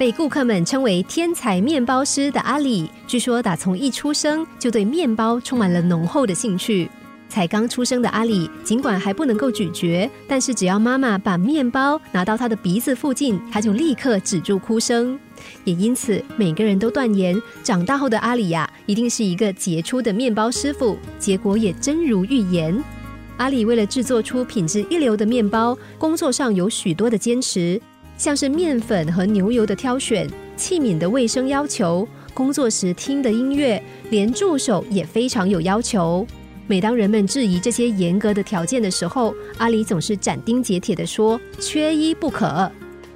被顾客们称为“天才面包师”的阿里，据说打从一出生就对面包充满了浓厚的兴趣。才刚出生的阿里，尽管还不能够咀嚼，但是只要妈妈把面包拿到他的鼻子附近，他就立刻止住哭声。也因此，每个人都断言，长大后的阿里呀，一定是一个杰出的面包师傅。结果也真如预言。阿里为了制作出品质一流的面包，工作上有许多的坚持。像是面粉和牛油的挑选、器皿的卫生要求、工作时听的音乐，连助手也非常有要求。每当人们质疑这些严格的条件的时候，阿里总是斩钉截铁地说：“缺一不可。”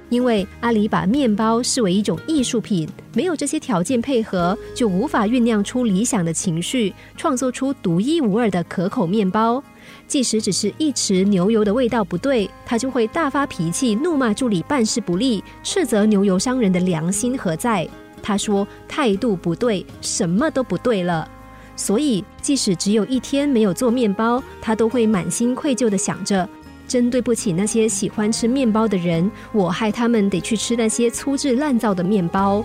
因为阿里把面包视为一种艺术品，没有这些条件配合，就无法酝酿出理想的情绪，创作出独一无二的可口面包。即使只是一匙牛油的味道不对，他就会大发脾气，怒骂助理办事不力，斥责牛油商人的良心何在？他说态度不对，什么都不对了。所以，即使只有一天没有做面包，他都会满心愧疚的想着：真对不起那些喜欢吃面包的人，我害他们得去吃那些粗制滥造的面包。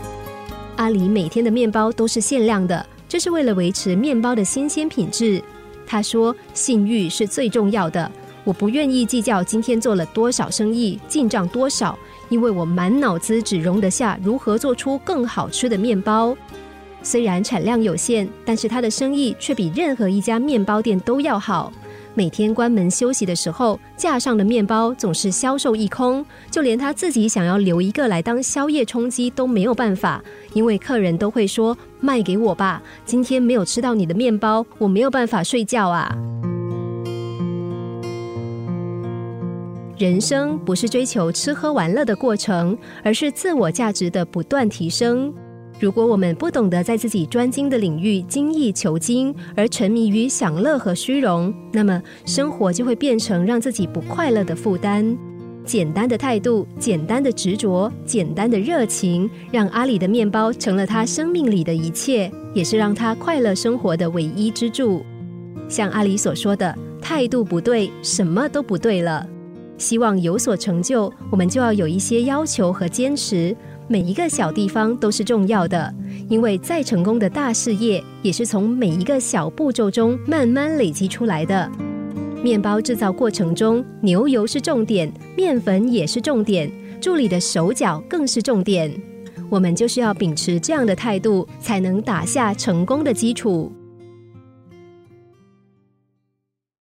阿里每天的面包都是限量的，这是为了维持面包的新鲜品质。他说：“信誉是最重要的，我不愿意计较今天做了多少生意，进账多少，因为我满脑子只容得下如何做出更好吃的面包。虽然产量有限，但是他的生意却比任何一家面包店都要好。”每天关门休息的时候，架上的面包总是销售一空，就连他自己想要留一个来当宵夜充饥都没有办法，因为客人都会说：“卖给我吧，今天没有吃到你的面包，我没有办法睡觉啊。”人生不是追求吃喝玩乐的过程，而是自我价值的不断提升。如果我们不懂得在自己专精的领域精益求精，而沉迷于享乐和虚荣，那么生活就会变成让自己不快乐的负担。简单的态度、简单的执着、简单的热情，让阿里的面包成了他生命里的一切，也是让他快乐生活的唯一支柱。像阿里所说的，态度不对，什么都不对了。希望有所成就，我们就要有一些要求和坚持。每一个小地方都是重要的，因为再成功的大事业也是从每一个小步骤中慢慢累积出来的。面包制造过程中，牛油是重点，面粉也是重点，助理的手脚更是重点。我们就是要秉持这样的态度，才能打下成功的基础。